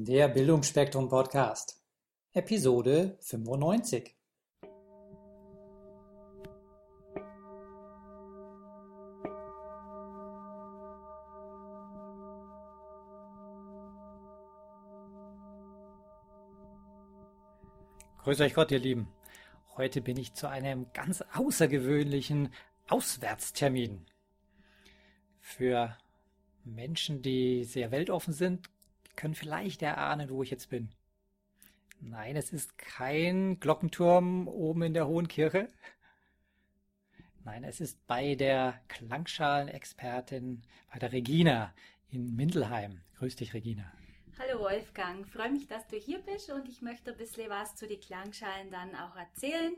Der Bildungsspektrum Podcast, Episode 95. Grüß euch Gott, ihr Lieben. Heute bin ich zu einem ganz außergewöhnlichen Auswärtstermin. Für Menschen, die sehr weltoffen sind, können vielleicht erahnen, wo ich jetzt bin. Nein, es ist kein Glockenturm oben in der Hohen Kirche. Nein, es ist bei der Klangschalenexpertin, bei der Regina in Mindelheim. Grüß dich, Regina. Hallo Wolfgang, freue mich, dass du hier bist und ich möchte ein bisschen was zu den Klangschalen dann auch erzählen.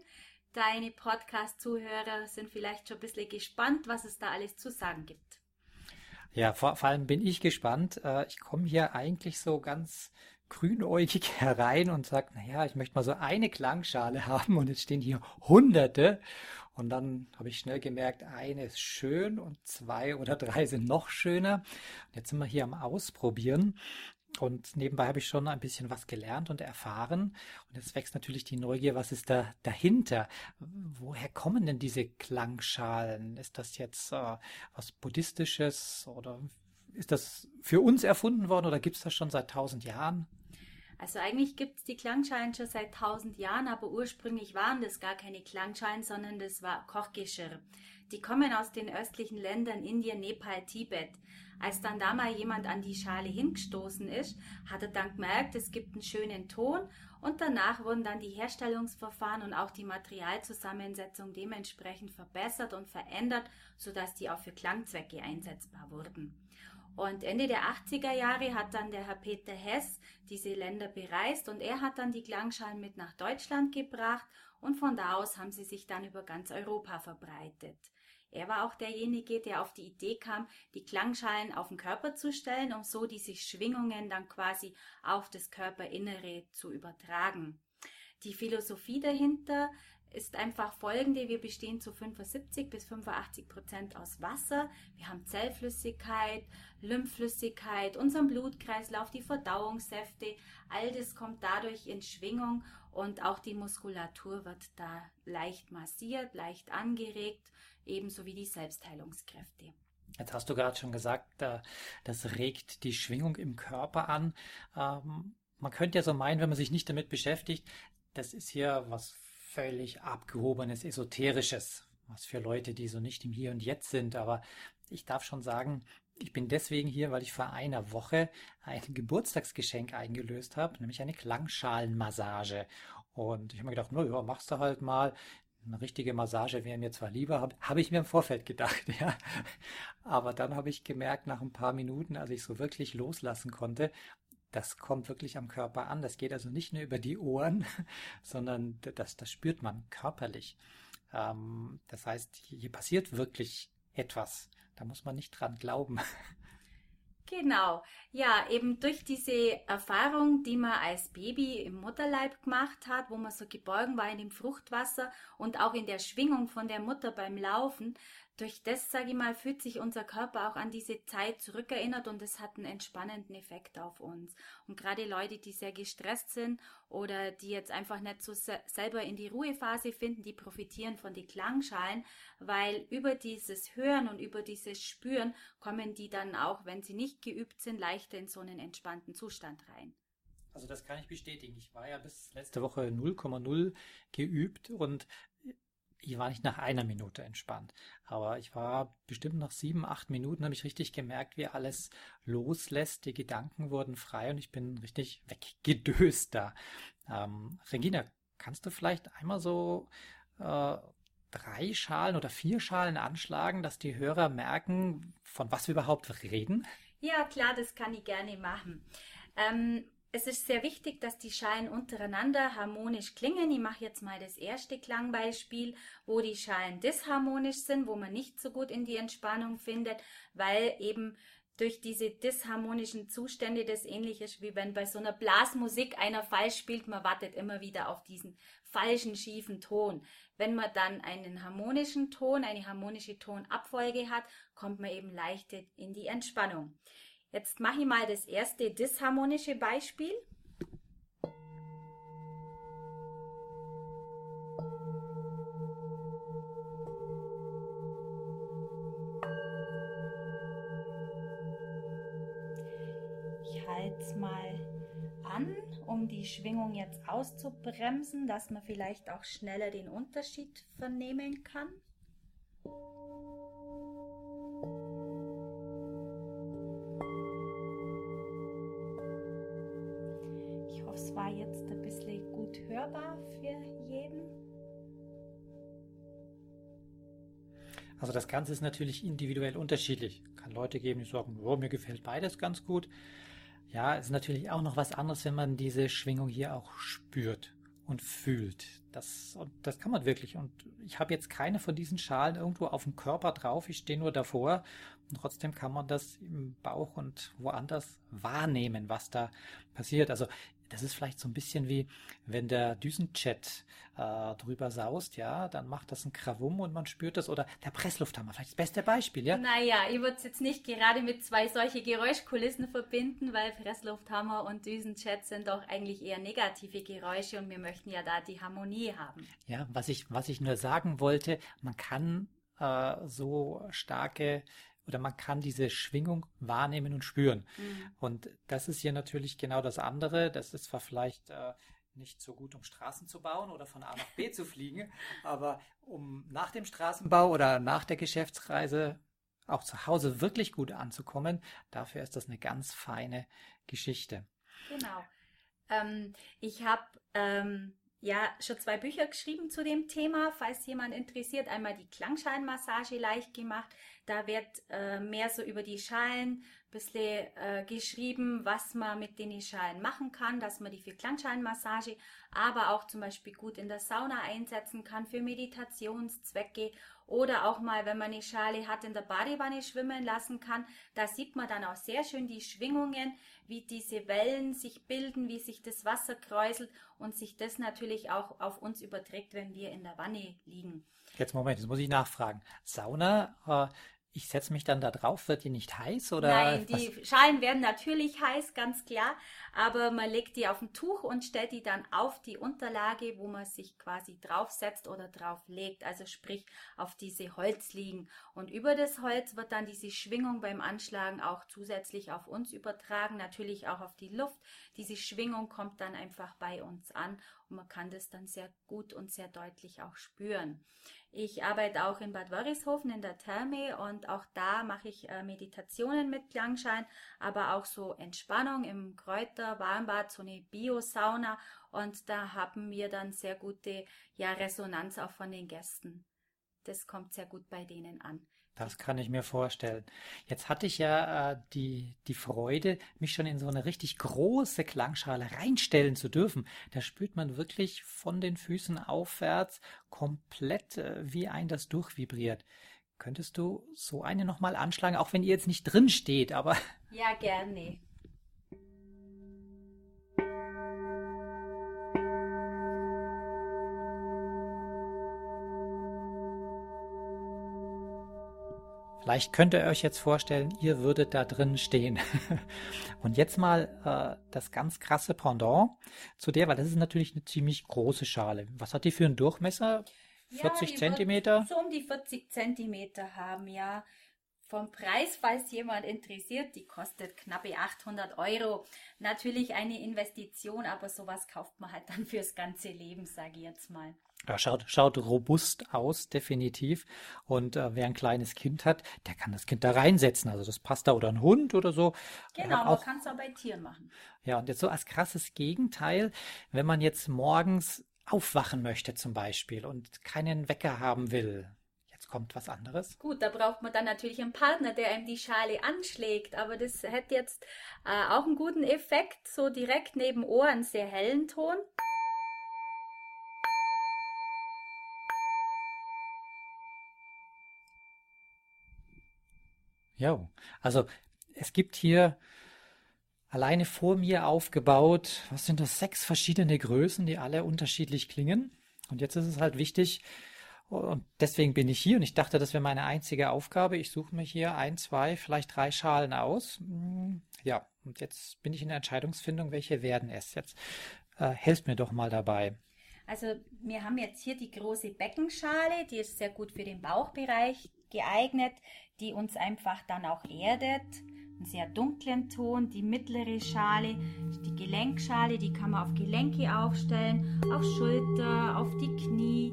Deine Podcast-Zuhörer sind vielleicht schon ein bisschen gespannt, was es da alles zu sagen gibt. Ja, vor, vor allem bin ich gespannt. Äh, ich komme hier eigentlich so ganz grünäugig herein und sage, naja, ich möchte mal so eine Klangschale haben und jetzt stehen hier hunderte. Und dann habe ich schnell gemerkt, eine ist schön und zwei oder drei sind noch schöner. Und jetzt sind wir hier am Ausprobieren. Und nebenbei habe ich schon ein bisschen was gelernt und erfahren. Und jetzt wächst natürlich die Neugier, was ist da dahinter? Woher kommen denn diese Klangschalen? Ist das jetzt äh, was Buddhistisches oder ist das für uns erfunden worden oder gibt es das schon seit tausend Jahren? Also eigentlich gibt es die Klangschalen schon seit tausend Jahren, aber ursprünglich waren das gar keine Klangschalen, sondern das war Kochgeschirr. Die kommen aus den östlichen Ländern Indien, Nepal, Tibet. Als dann da mal jemand an die Schale hingestoßen ist, hat er dann gemerkt, es gibt einen schönen Ton und danach wurden dann die Herstellungsverfahren und auch die Materialzusammensetzung dementsprechend verbessert und verändert, sodass die auch für Klangzwecke einsetzbar wurden. Und Ende der 80er Jahre hat dann der Herr Peter Hess diese Länder bereist und er hat dann die Klangschalen mit nach Deutschland gebracht und von da aus haben sie sich dann über ganz Europa verbreitet. Er war auch derjenige, der auf die Idee kam, die Klangschalen auf den Körper zu stellen, um so diese Schwingungen dann quasi auf das Körperinnere zu übertragen. Die Philosophie dahinter ist einfach folgende. Wir bestehen zu 75 bis 85 Prozent aus Wasser. Wir haben Zellflüssigkeit, Lymphflüssigkeit, unseren Blutkreislauf, die Verdauungssäfte. All das kommt dadurch in Schwingung und auch die Muskulatur wird da leicht massiert, leicht angeregt, ebenso wie die Selbstheilungskräfte. Jetzt hast du gerade schon gesagt, das regt die Schwingung im Körper an. Ähm, man könnte ja so meinen, wenn man sich nicht damit beschäftigt, das ist hier was völlig abgehobenes, esoterisches, was für Leute, die so nicht im Hier und Jetzt sind. Aber ich darf schon sagen, ich bin deswegen hier, weil ich vor einer Woche ein Geburtstagsgeschenk eingelöst habe, nämlich eine Klangschalenmassage. Und ich habe mir gedacht, na ja, machst du halt mal. Eine richtige Massage wäre mir zwar lieber, habe hab ich mir im Vorfeld gedacht, ja. Aber dann habe ich gemerkt, nach ein paar Minuten, als ich so wirklich loslassen konnte, das kommt wirklich am Körper an. Das geht also nicht nur über die Ohren, sondern das, das spürt man körperlich. Ähm, das heißt, hier passiert wirklich etwas. Da muss man nicht dran glauben. Genau, ja, eben durch diese Erfahrung, die man als Baby im Mutterleib gemacht hat, wo man so geborgen war in dem Fruchtwasser und auch in der Schwingung von der Mutter beim Laufen, durch das, sage ich mal, fühlt sich unser Körper auch an diese Zeit zurückerinnert und es hat einen entspannenden Effekt auf uns. Und gerade Leute, die sehr gestresst sind oder die jetzt einfach nicht so se selber in die Ruhephase finden, die profitieren von den Klangschalen, weil über dieses Hören und über dieses Spüren kommen die dann auch, wenn sie nicht geübt sind, leichter in so einen entspannten Zustand rein. Also das kann ich bestätigen. Ich war ja bis letzte Woche 0,0 geübt und ich war nicht nach einer Minute entspannt, aber ich war bestimmt nach sieben, acht Minuten, habe ich richtig gemerkt, wie alles loslässt. Die Gedanken wurden frei und ich bin richtig weggedöst da. Ähm, Regina, kannst du vielleicht einmal so äh, drei Schalen oder vier Schalen anschlagen, dass die Hörer merken, von was wir überhaupt reden? Ja, klar, das kann ich gerne machen. Ähm, es ist sehr wichtig, dass die Schalen untereinander harmonisch klingen. Ich mache jetzt mal das erste Klangbeispiel, wo die Schalen disharmonisch sind, wo man nicht so gut in die Entspannung findet, weil eben durch diese disharmonischen Zustände das ähnlich ist, wie wenn bei so einer Blasmusik einer falsch spielt, man wartet immer wieder auf diesen falschen, schiefen Ton. Wenn man dann einen harmonischen Ton, eine harmonische Tonabfolge hat, kommt man eben leichter in die Entspannung. Jetzt mache ich mal das erste disharmonische Beispiel. Ich halte es mal an, um die Schwingung jetzt auszubremsen, dass man vielleicht auch schneller den Unterschied vernehmen kann. Hörbar für jeden? Also das Ganze ist natürlich individuell unterschiedlich. Kann Leute geben, die sagen, oh, mir gefällt beides ganz gut. Ja, ist natürlich auch noch was anderes, wenn man diese Schwingung hier auch spürt und fühlt. Das, und das kann man wirklich. Und ich habe jetzt keine von diesen Schalen irgendwo auf dem Körper drauf. Ich stehe nur davor. Und trotzdem kann man das im Bauch und woanders wahrnehmen, was da passiert. Also das ist vielleicht so ein bisschen wie, wenn der Düsenchat äh, drüber saust, ja, dann macht das ein Krawum und man spürt das. Oder der Presslufthammer, vielleicht das beste Beispiel, ja? Naja, ich würde es jetzt nicht gerade mit zwei solche Geräuschkulissen verbinden, weil Presslufthammer und Düsenchat sind doch eigentlich eher negative Geräusche und wir möchten ja da die Harmonie haben. Ja, was ich, was ich nur sagen wollte, man kann äh, so starke oder man kann diese Schwingung wahrnehmen und spüren. Mhm. Und das ist hier natürlich genau das andere. Das ist zwar vielleicht äh, nicht so gut, um Straßen zu bauen oder von A nach B zu fliegen, aber um nach dem Straßenbau oder nach der Geschäftsreise auch zu Hause wirklich gut anzukommen, dafür ist das eine ganz feine Geschichte. Genau. Ähm, ich habe ähm, ja schon zwei Bücher geschrieben zu dem Thema, falls jemand interessiert. Einmal die Klangscheinmassage leicht gemacht. Da wird äh, mehr so über die Schalen bisschen äh, geschrieben, was man mit den Schalen machen kann, dass man die für Klangscheinmassage, aber auch zum Beispiel gut in der Sauna einsetzen kann für Meditationszwecke oder auch mal, wenn man eine Schale hat, in der Badewanne schwimmen lassen kann. Da sieht man dann auch sehr schön die Schwingungen, wie diese Wellen sich bilden, wie sich das Wasser kräuselt und sich das natürlich auch auf uns überträgt, wenn wir in der Wanne liegen. Jetzt Moment, jetzt muss ich nachfragen. Sauna, äh, ich setze mich dann da drauf, wird die nicht heiß oder? Nein, die was? Schalen werden natürlich heiß, ganz klar, aber man legt die auf ein Tuch und stellt die dann auf die Unterlage, wo man sich quasi draufsetzt oder drauf legt, also sprich auf diese Holzliegen. Und über das Holz wird dann diese Schwingung beim Anschlagen auch zusätzlich auf uns übertragen, natürlich auch auf die Luft. Diese Schwingung kommt dann einfach bei uns an und man kann das dann sehr gut und sehr deutlich auch spüren. Ich arbeite auch in Bad Wörishofen in der Therme und auch da mache ich äh, Meditationen mit Klangschein, aber auch so Entspannung im Kräuter, Warmbad, so eine Biosauna und da haben wir dann sehr gute ja, Resonanz auch von den Gästen. Das kommt sehr gut bei denen an. Das kann ich mir vorstellen. Jetzt hatte ich ja äh, die, die Freude, mich schon in so eine richtig große Klangschale reinstellen zu dürfen. Da spürt man wirklich von den Füßen aufwärts komplett, äh, wie ein das durchvibriert. Könntest du so eine nochmal anschlagen, auch wenn ihr jetzt nicht drin steht, aber. Ja, gerne. Vielleicht könnt ihr euch jetzt vorstellen, ihr würdet da drin stehen. Und jetzt mal äh, das ganz krasse Pendant zu der, weil das ist natürlich eine ziemlich große Schale. Was hat die für einen Durchmesser? 40 ja, Zentimeter? So um die 40 Zentimeter haben, ja. Vom Preis, falls jemand interessiert, die kostet knappe 800 Euro. Natürlich eine Investition, aber sowas kauft man halt dann fürs ganze Leben, sage ich jetzt mal. Ja, schaut, schaut robust aus, definitiv. Und äh, wer ein kleines Kind hat, der kann das Kind da reinsetzen. Also das passt da oder ein Hund oder so. Genau, auch, man kann es auch bei Tieren machen. Ja, und jetzt so als krasses Gegenteil, wenn man jetzt morgens aufwachen möchte zum Beispiel und keinen Wecker haben will. Jetzt kommt was anderes. Gut, da braucht man dann natürlich einen Partner, der einem die Schale anschlägt. Aber das hätte jetzt äh, auch einen guten Effekt, so direkt neben Ohr einen sehr hellen Ton. Ja, also es gibt hier alleine vor mir aufgebaut, was sind das, sechs verschiedene Größen, die alle unterschiedlich klingen. Und jetzt ist es halt wichtig, Und deswegen bin ich hier und ich dachte, das wäre meine einzige Aufgabe. Ich suche mir hier ein, zwei, vielleicht drei Schalen aus. Hm, ja, und jetzt bin ich in der Entscheidungsfindung, welche werden es. Jetzt äh, helft mir doch mal dabei. Also wir haben jetzt hier die große Beckenschale, die ist sehr gut für den Bauchbereich geeignet, die uns einfach dann auch erdet. Einen sehr dunklen Ton, die mittlere Schale, die Gelenkschale, die kann man auf Gelenke aufstellen, auf Schulter, auf die Knie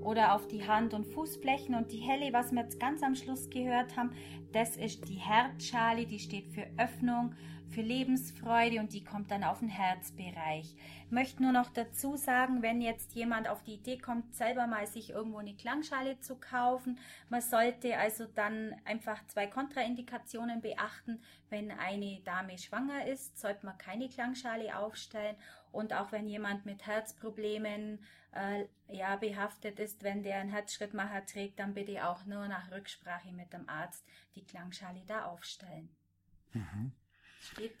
oder auf die Hand- und Fußflächen. Und die helle, was wir jetzt ganz am Schluss gehört haben, das ist die Herzschale, die steht für Öffnung, für Lebensfreude und die kommt dann auf den Herzbereich. Ich möchte nur noch dazu sagen, wenn jetzt jemand auf die Idee kommt, selber mal sich irgendwo eine Klangschale zu kaufen, man sollte also dann einfach zwei Kontraindikationen beachten. Wenn eine Dame schwanger ist, sollte man keine Klangschale aufstellen und auch wenn jemand mit Herzproblemen äh, ja, behaftet ist, wenn der einen Herzschrittmacher trägt, dann bitte auch nur nach Rücksprache mit dem Arzt die Klangschale da aufstellen. Mhm steht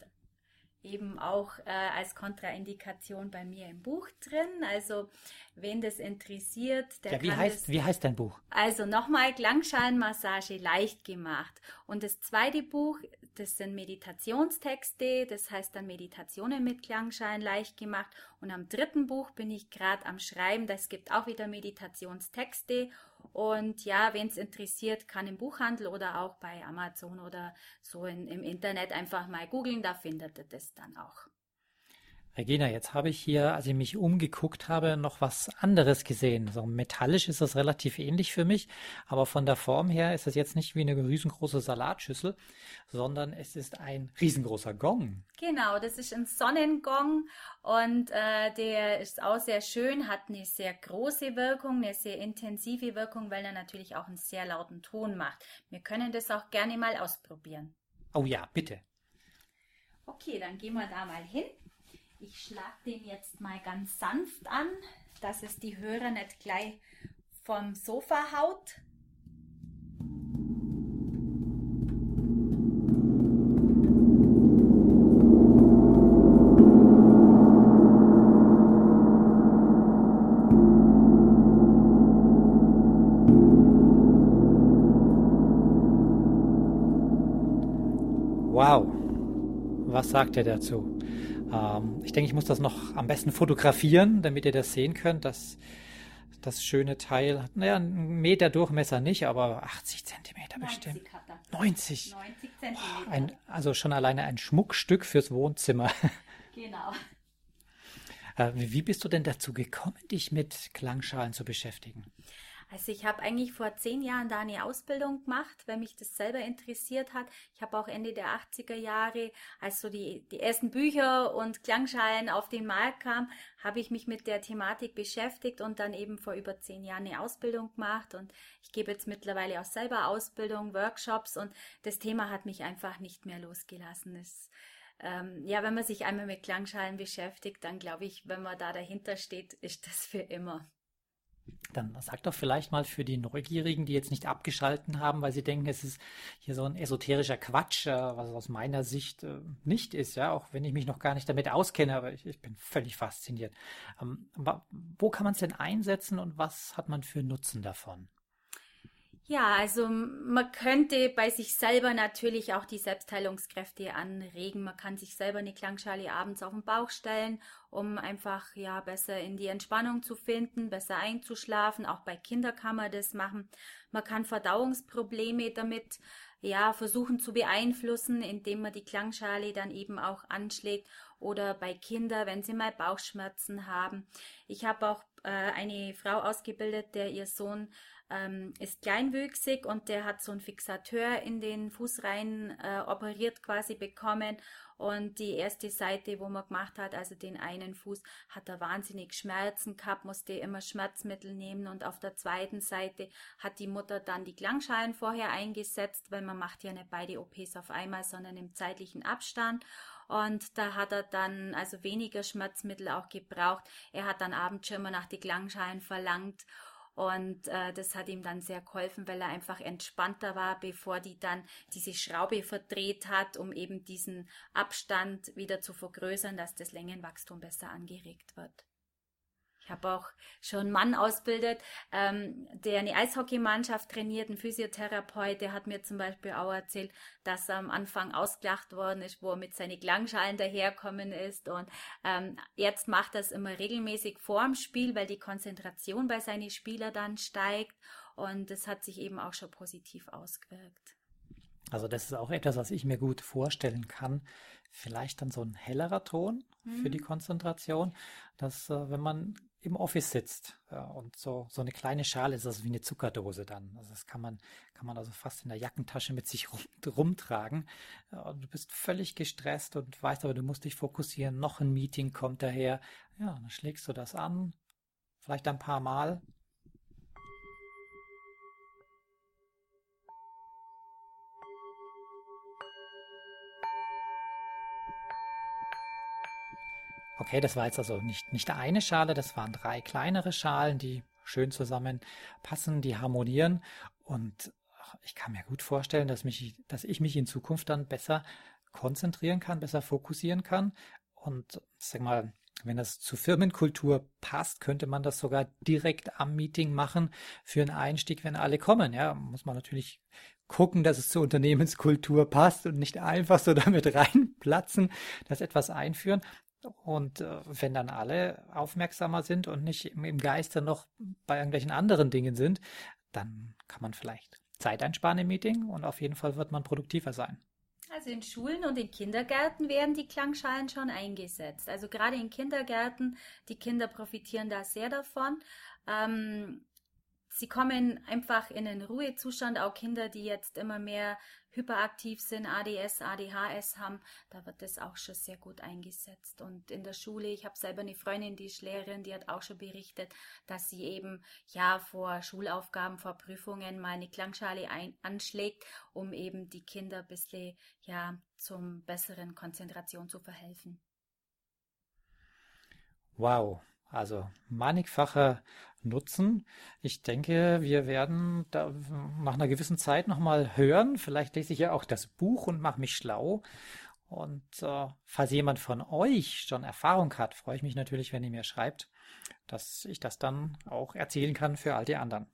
eben auch äh, als Kontraindikation bei mir im Buch drin. Also wen das interessiert, der ja, wie kann heißt, das, wie heißt dein Buch? Also nochmal Klangschalenmassage leicht gemacht. Und das zweite Buch, das sind Meditationstexte, das heißt dann Meditationen mit Klangschalen leicht gemacht. Und am dritten Buch bin ich gerade am Schreiben, das gibt auch wieder Meditationstexte und ja, wen es interessiert, kann im Buchhandel oder auch bei Amazon oder so in, im Internet einfach mal googeln, da findet ihr das dann auch. Regina, jetzt habe ich hier, als ich mich umgeguckt habe, noch was anderes gesehen. So metallisch ist das relativ ähnlich für mich, aber von der Form her ist es jetzt nicht wie eine riesengroße Salatschüssel, sondern es ist ein riesengroßer Gong. Genau, das ist ein Sonnengong und äh, der ist auch sehr schön, hat eine sehr große Wirkung, eine sehr intensive Wirkung, weil er natürlich auch einen sehr lauten Ton macht. Wir können das auch gerne mal ausprobieren. Oh ja, bitte. Okay, dann gehen wir da mal hin. Ich schlage den jetzt mal ganz sanft an, dass es die Hörer nicht gleich vom Sofa haut. Wow, was sagt er dazu? Ähm, ich denke, ich muss das noch am besten fotografieren, damit ihr das sehen könnt. Das, das schöne Teil hat, naja, einen Meter Durchmesser nicht, aber 80 Zentimeter bestimmt. 90. 90 Zentimeter. Oh, ein, also schon alleine ein Schmuckstück fürs Wohnzimmer. Genau. Äh, wie bist du denn dazu gekommen, dich mit Klangschalen zu beschäftigen? Also ich habe eigentlich vor zehn Jahren da eine Ausbildung gemacht, weil mich das selber interessiert hat. Ich habe auch Ende der 80er Jahre, als so die, die ersten Bücher und Klangschalen auf den Markt kamen, habe ich mich mit der Thematik beschäftigt und dann eben vor über zehn Jahren eine Ausbildung gemacht. Und ich gebe jetzt mittlerweile auch selber Ausbildung, Workshops und das Thema hat mich einfach nicht mehr losgelassen. Es, ähm, ja, wenn man sich einmal mit Klangschalen beschäftigt, dann glaube ich, wenn man da dahinter steht, ist das für immer. Dann sag doch vielleicht mal für die Neugierigen, die jetzt nicht abgeschalten haben, weil sie denken, es ist hier so ein esoterischer Quatsch, äh, was aus meiner Sicht äh, nicht ist, ja, auch wenn ich mich noch gar nicht damit auskenne, aber ich, ich bin völlig fasziniert. Ähm, wo kann man es denn einsetzen und was hat man für Nutzen davon? Ja, also man könnte bei sich selber natürlich auch die Selbstheilungskräfte anregen. Man kann sich selber eine Klangschale abends auf den Bauch stellen, um einfach ja besser in die Entspannung zu finden, besser einzuschlafen. Auch bei Kindern kann man das machen. Man kann Verdauungsprobleme damit ja versuchen zu beeinflussen, indem man die Klangschale dann eben auch anschlägt oder bei Kindern, wenn sie mal Bauchschmerzen haben. Ich habe auch äh, eine Frau ausgebildet, der ihr Sohn ähm, ist kleinwüchsig und der hat so einen Fixateur in den Fußreihen äh, operiert quasi bekommen. Und die erste Seite, wo man gemacht hat, also den einen Fuß, hat er wahnsinnig Schmerzen gehabt, musste immer Schmerzmittel nehmen. Und auf der zweiten Seite hat die Mutter dann die Klangschalen vorher eingesetzt, weil man macht ja nicht beide OPs auf einmal, sondern im zeitlichen Abstand. Und da hat er dann also weniger Schmerzmittel auch gebraucht. Er hat dann abends schon immer nach die Klangschalen verlangt. Und äh, das hat ihm dann sehr geholfen, weil er einfach entspannter war, bevor die dann diese Schraube verdreht hat, um eben diesen Abstand wieder zu vergrößern, dass das Längenwachstum besser angeregt wird. Ich habe auch schon einen Mann ausbildet, ähm, der eine Eishockeymannschaft trainiert, ein Physiotherapeut, der hat mir zum Beispiel auch erzählt, dass er am Anfang ausgelacht worden ist, wo er mit seinen Klangschalen daherkommen ist. Und ähm, jetzt macht er es immer regelmäßig vorm Spiel, weil die Konzentration bei seinen Spielern dann steigt. Und das hat sich eben auch schon positiv ausgewirkt. Also das ist auch etwas, was ich mir gut vorstellen kann. Vielleicht dann so ein hellerer Ton mhm. für die mhm. Konzentration, dass äh, wenn man im Office sitzt und so, so eine kleine Schale ist also wie eine Zuckerdose dann. Also das kann man, kann man also fast in der Jackentasche mit sich rum, rumtragen. Ja, du bist völlig gestresst und weißt aber, du musst dich fokussieren. Noch ein Meeting kommt daher. Ja, dann schlägst du das an, vielleicht ein paar Mal. Okay, das war jetzt also nicht, nicht eine Schale, das waren drei kleinere Schalen, die schön zusammenpassen, die harmonieren. Und ich kann mir gut vorstellen, dass, mich, dass ich mich in Zukunft dann besser konzentrieren kann, besser fokussieren kann. Und sag mal, wenn das zur Firmenkultur passt, könnte man das sogar direkt am Meeting machen für einen Einstieg, wenn alle kommen. Ja, muss man natürlich gucken, dass es zur Unternehmenskultur passt und nicht einfach so damit reinplatzen, das etwas einführen. Und äh, wenn dann alle aufmerksamer sind und nicht im, im Geiste noch bei irgendwelchen anderen Dingen sind, dann kann man vielleicht Zeit einsparen im Meeting und auf jeden Fall wird man produktiver sein. Also in Schulen und in Kindergärten werden die Klangschalen schon eingesetzt. Also gerade in Kindergärten, die Kinder profitieren da sehr davon. Ähm, sie kommen einfach in einen Ruhezustand, auch Kinder, die jetzt immer mehr hyperaktiv sind, ADS, ADHS haben, da wird das auch schon sehr gut eingesetzt. Und in der Schule, ich habe selber eine Freundin, die ist Lehrerin, die hat auch schon berichtet, dass sie eben ja vor Schulaufgaben, vor Prüfungen mal eine Klangschale ein, anschlägt, um eben die Kinder ein bisschen ja zum besseren Konzentration zu verhelfen. Wow, also mannigfacher Nutzen. Ich denke, wir werden da nach einer gewissen Zeit nochmal hören. Vielleicht lese ich ja auch das Buch und mache mich schlau. Und äh, falls jemand von euch schon Erfahrung hat, freue ich mich natürlich, wenn ihr mir schreibt, dass ich das dann auch erzählen kann für all die anderen.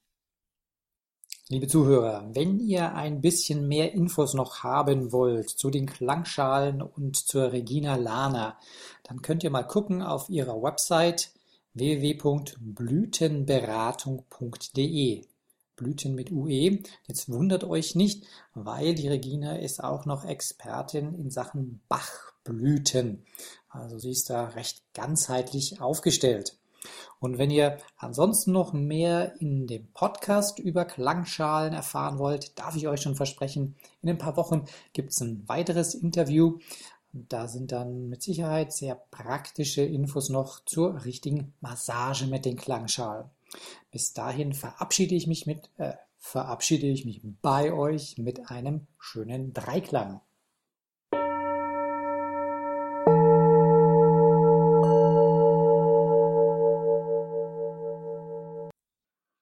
Liebe Zuhörer, wenn ihr ein bisschen mehr Infos noch haben wollt zu den Klangschalen und zur Regina Lana, dann könnt ihr mal gucken auf ihrer Website www.blütenberatung.de. Blüten mit UE. Jetzt wundert euch nicht, weil die Regina ist auch noch Expertin in Sachen Bachblüten. Also sie ist da recht ganzheitlich aufgestellt. Und wenn ihr ansonsten noch mehr in dem Podcast über Klangschalen erfahren wollt, darf ich euch schon versprechen, in ein paar Wochen gibt es ein weiteres Interview da sind dann mit Sicherheit sehr praktische Infos noch zur richtigen Massage mit den Klangschalen. Bis dahin verabschiede ich mich mit, äh, verabschiede ich mich bei euch mit einem schönen Dreiklang.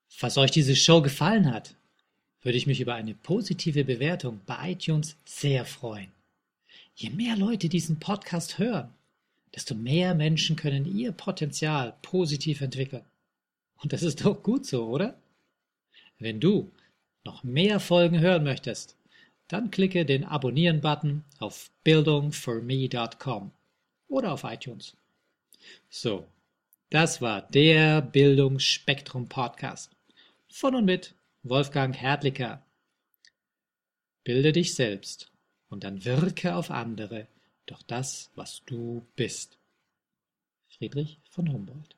Falls euch diese Show gefallen hat, würde ich mich über eine positive Bewertung bei iTunes sehr freuen. Je mehr Leute diesen Podcast hören, desto mehr Menschen können ihr Potenzial positiv entwickeln. Und das ist doch gut so, oder? Wenn du noch mehr Folgen hören möchtest, dann klicke den Abonnieren-Button auf bildungforme.com oder auf iTunes. So, das war der Bildungsspektrum Podcast von und mit Wolfgang Hertlicker. Bilde dich selbst und dann wirke auf andere durch das, was du bist. Friedrich von Humboldt